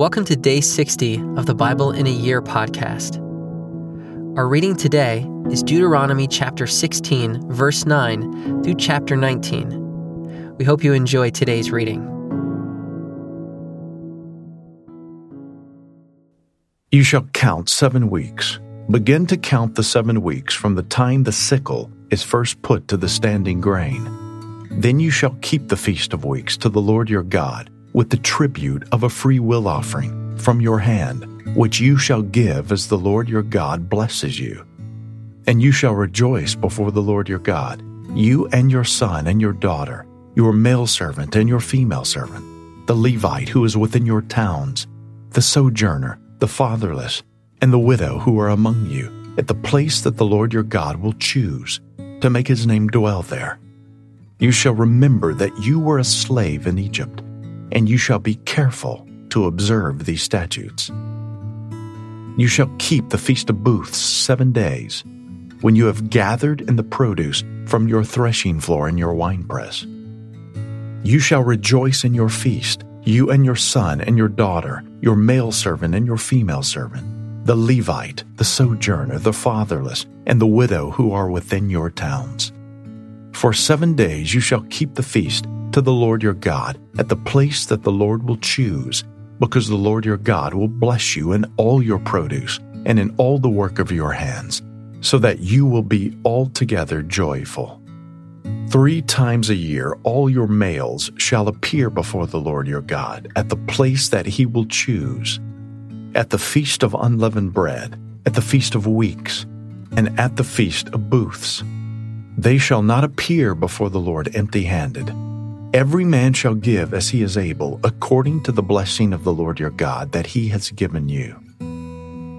Welcome to day 60 of the Bible in a Year podcast. Our reading today is Deuteronomy chapter 16, verse 9 through chapter 19. We hope you enjoy today's reading. You shall count seven weeks. Begin to count the seven weeks from the time the sickle is first put to the standing grain. Then you shall keep the feast of weeks to the Lord your God with the tribute of a free will offering from your hand, which you shall give as the Lord your God blesses you. And you shall rejoice before the Lord your God, you and your son and your daughter, your male servant and your female servant, the Levite who is within your towns, the sojourner, the fatherless, and the widow who are among you, at the place that the Lord your God will choose to make his name dwell there. You shall remember that you were a slave in Egypt and you shall be careful to observe these statutes. You shall keep the Feast of Booths seven days, when you have gathered in the produce from your threshing floor and your winepress. You shall rejoice in your feast, you and your son and your daughter, your male servant and your female servant, the Levite, the sojourner, the fatherless, and the widow who are within your towns. For seven days you shall keep the feast to the Lord your God at the place that the Lord will choose, because the Lord your God will bless you in all your produce and in all the work of your hands, so that you will be altogether joyful. Three times a year all your males shall appear before the Lord your God at the place that he will choose, at the feast of unleavened bread, at the feast of weeks, and at the feast of booths. They shall not appear before the Lord empty handed Every man shall give as he is able, according to the blessing of the Lord your God that he has given you.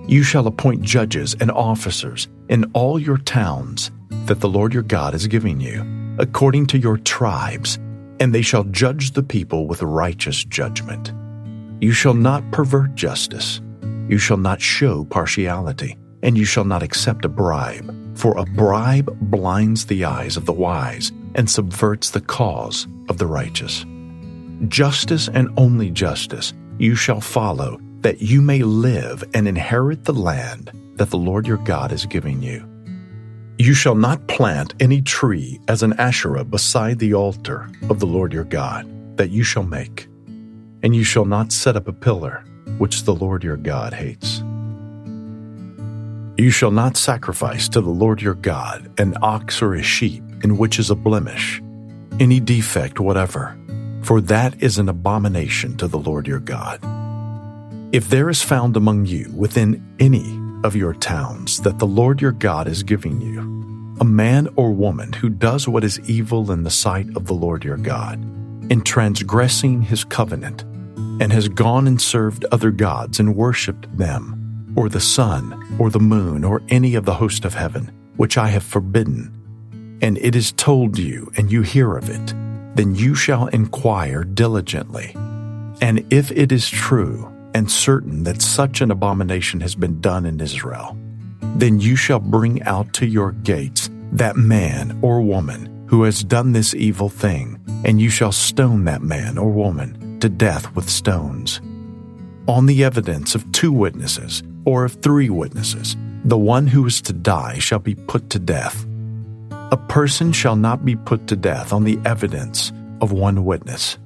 You shall appoint judges and officers in all your towns that the Lord your God is giving you, according to your tribes, and they shall judge the people with righteous judgment. You shall not pervert justice. You shall not show partiality, and you shall not accept a bribe, for a bribe blinds the eyes of the wise and subverts the cause of the righteous. Justice and only justice you shall follow, that you may live and inherit the land that the Lord your God is giving you. You shall not plant any tree as an Asherah beside the altar of the Lord your God that you shall make, and you shall not set up a pillar which the Lord your God hates. You shall not sacrifice to the Lord your God an ox or a sheep in which is a blemish, any defect whatever, for that is an abomination to the Lord your God. If there is found among you within any of your towns that the Lord your God is giving you, a man or woman who does what is evil in the sight of the Lord your God, in transgressing his covenant, and has gone and served other gods and worshipped them, or the sun, or the moon, or any of the host of heaven, which I have forbidden, and it is told you, and you hear of it, then you shall inquire diligently. And if it is true and certain that such an abomination has been done in Israel, then you shall bring out to your gates that man or woman who has done this evil thing, and you shall stone that man or woman to death with stones. On the evidence of two witnesses, or of three witnesses, the one who is to die shall be put to death a person shall not be put to death on the evidence of one witness.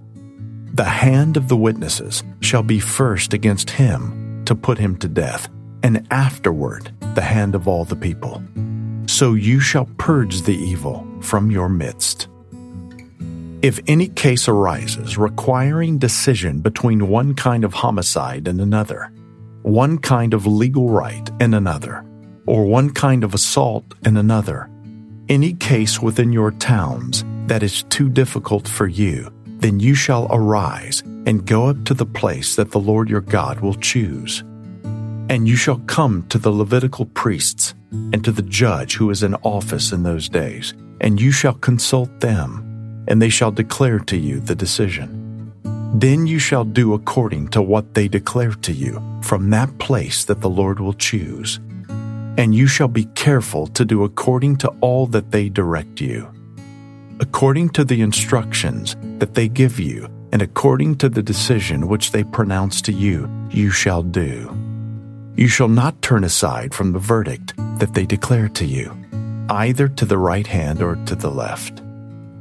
The hand of the witnesses shall be first against him to put him to death, and afterward the hand of all the people. So you shall purge the evil from your midst. If any case arises requiring decision between one kind of homicide and another, one kind of legal right and another, or one kind of assault and another, any case within your towns that is too difficult for you, then you shall arise and go up to the place that the Lord your God will choose. And you shall come to the Levitical priests and to the judge who is in office in those days, and you shall consult them, and they shall declare to you the decision. Then you shall do according to what they declare to you from that place that the Lord will choose and you shall be careful to do according to all that they direct you. According to the instructions that they give you, and according to the decision which they pronounce to you, you shall do. You shall not turn aside from the verdict that they declare to you, either to the right hand or to the left.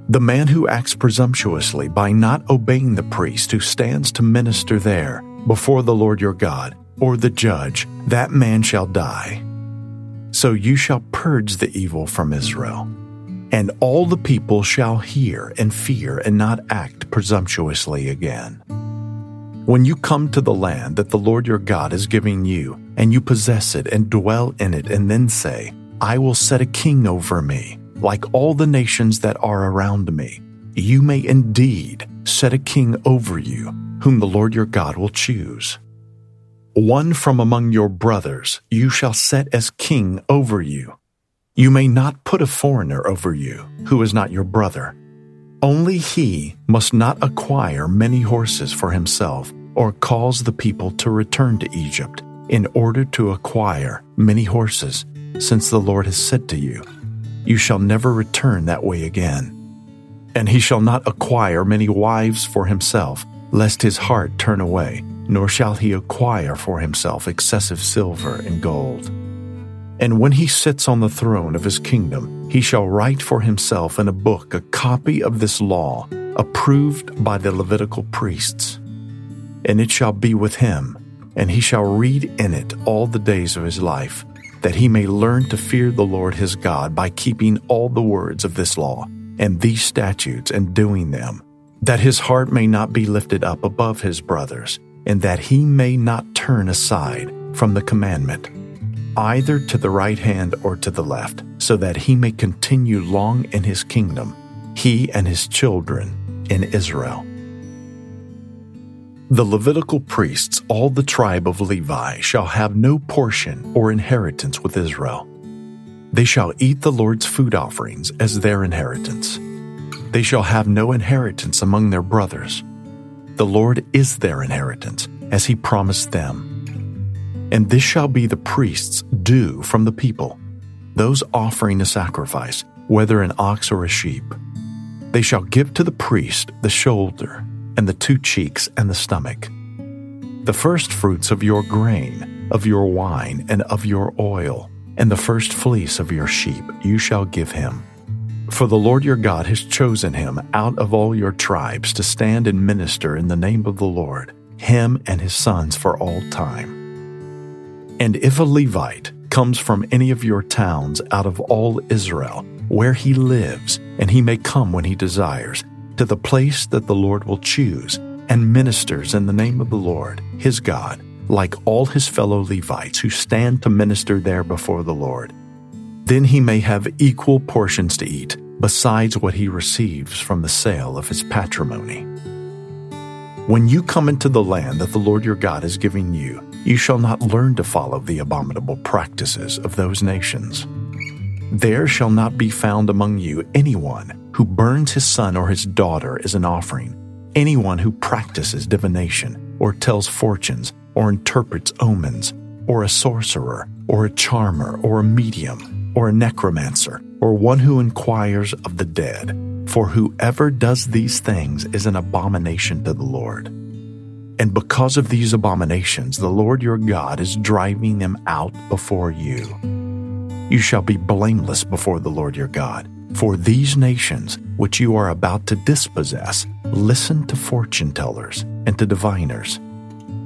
The man who acts presumptuously by not obeying the priest who stands to minister there before the Lord your God, or the judge, that man shall die. So you shall purge the evil from Israel. And all the people shall hear and fear and not act presumptuously again. When you come to the land that the Lord your God is giving you, and you possess it and dwell in it, and then say, I will set a king over me, like all the nations that are around me, you may indeed set a king over you, whom the Lord your God will choose. One from among your brothers you shall set as king over you. You may not put a foreigner over you, who is not your brother. Only he must not acquire many horses for himself, or cause the people to return to Egypt, in order to acquire many horses, since the Lord has said to you, You shall never return that way again. And he shall not acquire many wives for himself, lest his heart turn away nor shall he acquire for himself excessive silver and gold. And when he sits on the throne of his kingdom, he shall write for himself in a book a copy of this law, approved by the Levitical priests. And it shall be with him, and he shall read in it all the days of his life, that he may learn to fear the Lord his God by keeping all the words of this law and these statutes and doing them, that his heart may not be lifted up above his brothers and that he may not turn aside from the commandment, either to the right hand or to the left, so that he may continue long in his kingdom, he and his children in Israel. The Levitical priests, all the tribe of Levi, shall have no portion or inheritance with Israel. They shall eat the Lord's food offerings as their inheritance. They shall have no inheritance among their brothers the Lord is their inheritance, as he promised them. And this shall be the priest's due from the people, those offering a sacrifice, whether an ox or a sheep. They shall give to the priest the shoulder, and the two cheeks, and the stomach. The first fruits of your grain, of your wine, and of your oil, and the first fleece of your sheep you shall give him for the Lord your God has chosen him out of all your tribes to stand and minister in the name of the Lord, him and his sons for all time. And if a Levite comes from any of your towns out of all Israel, where he lives, and he may come when he desires, to the place that the Lord will choose, and ministers in the name of the Lord, his God, like all his fellow Levites who stand to minister there before the Lord, then he may have equal portions to eat, besides what he receives from the sale of his patrimony. When you come into the land that the Lord your God is giving you, you shall not learn to follow the abominable practices of those nations. There shall not be found among you anyone who burns his son or his daughter as an offering, anyone who practices divination, or tells fortunes, or interprets omens, or a sorcerer, or a charmer, or a medium or a necromancer, or one who inquires of the dead, for whoever does these things is an abomination to the Lord. And because of these abominations, the Lord your God is driving them out before you. You shall be blameless before the Lord your God. For these nations, which you are about to dispossess, listen to fortune tellers and to diviners.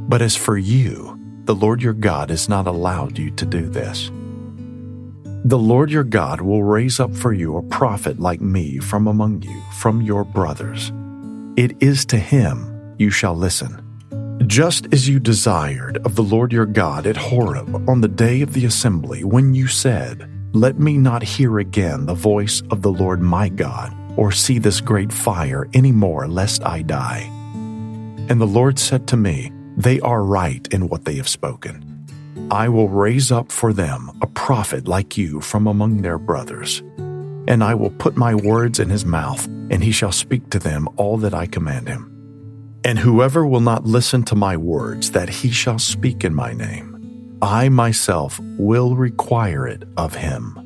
But as for you, the Lord your God has not allowed you to do this. The Lord your God will raise up for you a prophet like me from among you, from your brothers. It is to him you shall listen. Just as you desired of the Lord your God at Horeb on the day of the assembly, when you said, Let me not hear again the voice of the Lord my God, or see this great fire any more, lest I die. And the Lord said to me, They are right in what they have spoken. I will raise up for them prophet like you from among their brothers. And I will put my words in his mouth, and he shall speak to them all that I command him. And whoever will not listen to my words that he shall speak in my name, I myself will require it of him.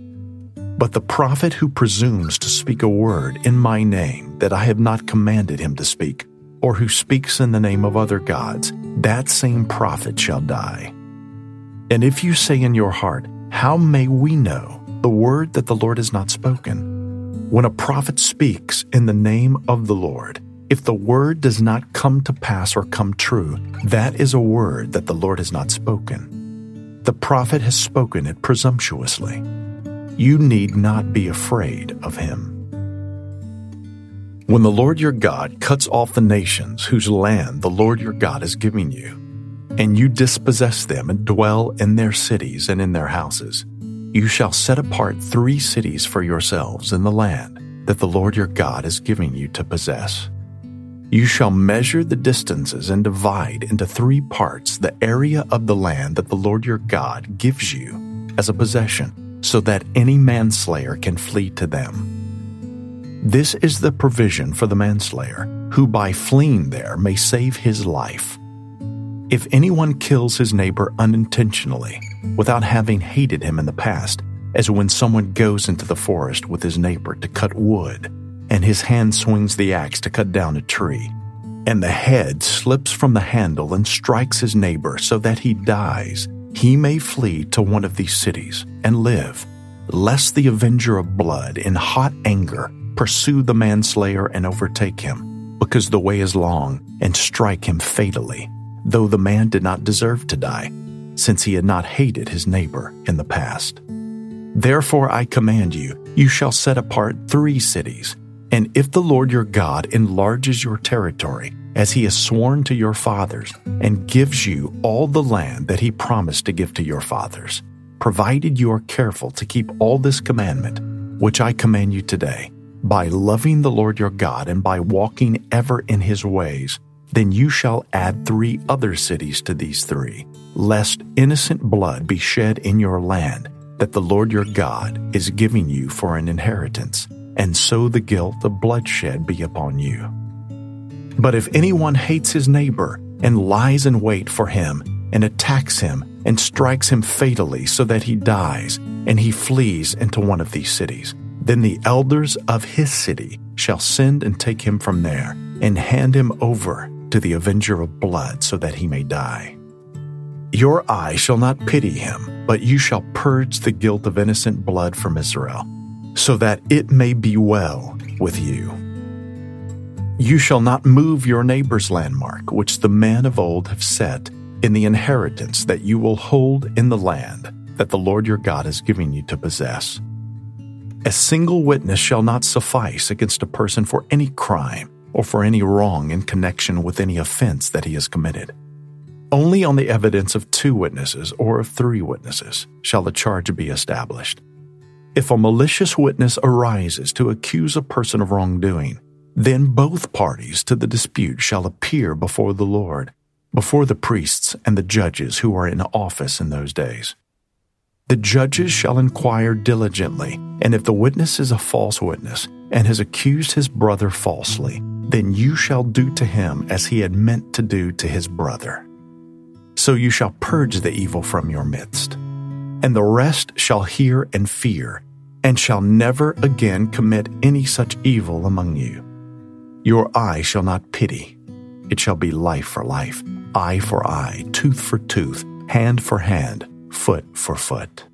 But the prophet who presumes to speak a word in my name that I have not commanded him to speak, or who speaks in the name of other gods, that same prophet shall die. And if you say in your heart, How may we know the word that the Lord has not spoken? When a prophet speaks in the name of the Lord, if the word does not come to pass or come true, that is a word that the Lord has not spoken. The prophet has spoken it presumptuously. You need not be afraid of him. When the Lord your God cuts off the nations whose land the Lord your God is giving you, and you dispossess them and dwell in their cities and in their houses, you shall set apart three cities for yourselves in the land that the Lord your God is giving you to possess. You shall measure the distances and divide into three parts the area of the land that the Lord your God gives you as a possession, so that any manslayer can flee to them. This is the provision for the manslayer, who by fleeing there may save his life. If anyone kills his neighbor unintentionally, without having hated him in the past, as when someone goes into the forest with his neighbor to cut wood, and his hand swings the axe to cut down a tree, and the head slips from the handle and strikes his neighbor so that he dies, he may flee to one of these cities and live, lest the avenger of blood in hot anger pursue the manslayer and overtake him, because the way is long, and strike him fatally, though the man did not deserve to die, since he had not hated his neighbor in the past. Therefore I command you, you shall set apart three cities, and if the Lord your God enlarges your territory, as he has sworn to your fathers, and gives you all the land that he promised to give to your fathers, provided you are careful to keep all this commandment, which I command you today, by loving the Lord your God and by walking ever in his ways, then you shall add three other cities to these three, lest innocent blood be shed in your land that the Lord your God is giving you for an inheritance, and so the guilt of bloodshed be upon you. But if anyone hates his neighbor and lies in wait for him and attacks him and strikes him fatally so that he dies, and he flees into one of these cities, then the elders of his city shall send and take him from there, and hand him over to the avenger of blood, so that he may die. Your eye shall not pity him, but you shall purge the guilt of innocent blood from Israel, so that it may be well with you. You shall not move your neighbor's landmark, which the men of old have set in the inheritance that you will hold in the land that the Lord your God is giving you to possess. A single witness shall not suffice against a person for any crime or for any wrong in connection with any offense that he has committed. Only on the evidence of two witnesses or of three witnesses shall the charge be established. If a malicious witness arises to accuse a person of wrongdoing, then both parties to the dispute shall appear before the Lord, before the priests and the judges who are in office in those days. The judges shall inquire diligently, and if the witness is a false witness and has accused his brother falsely, then you shall do to him as he had meant to do to his brother. So you shall purge the evil from your midst. And the rest shall hear and fear, and shall never again commit any such evil among you. Your eye shall not pity. It shall be life for life, eye for eye, tooth for tooth, hand for hand foot for foot.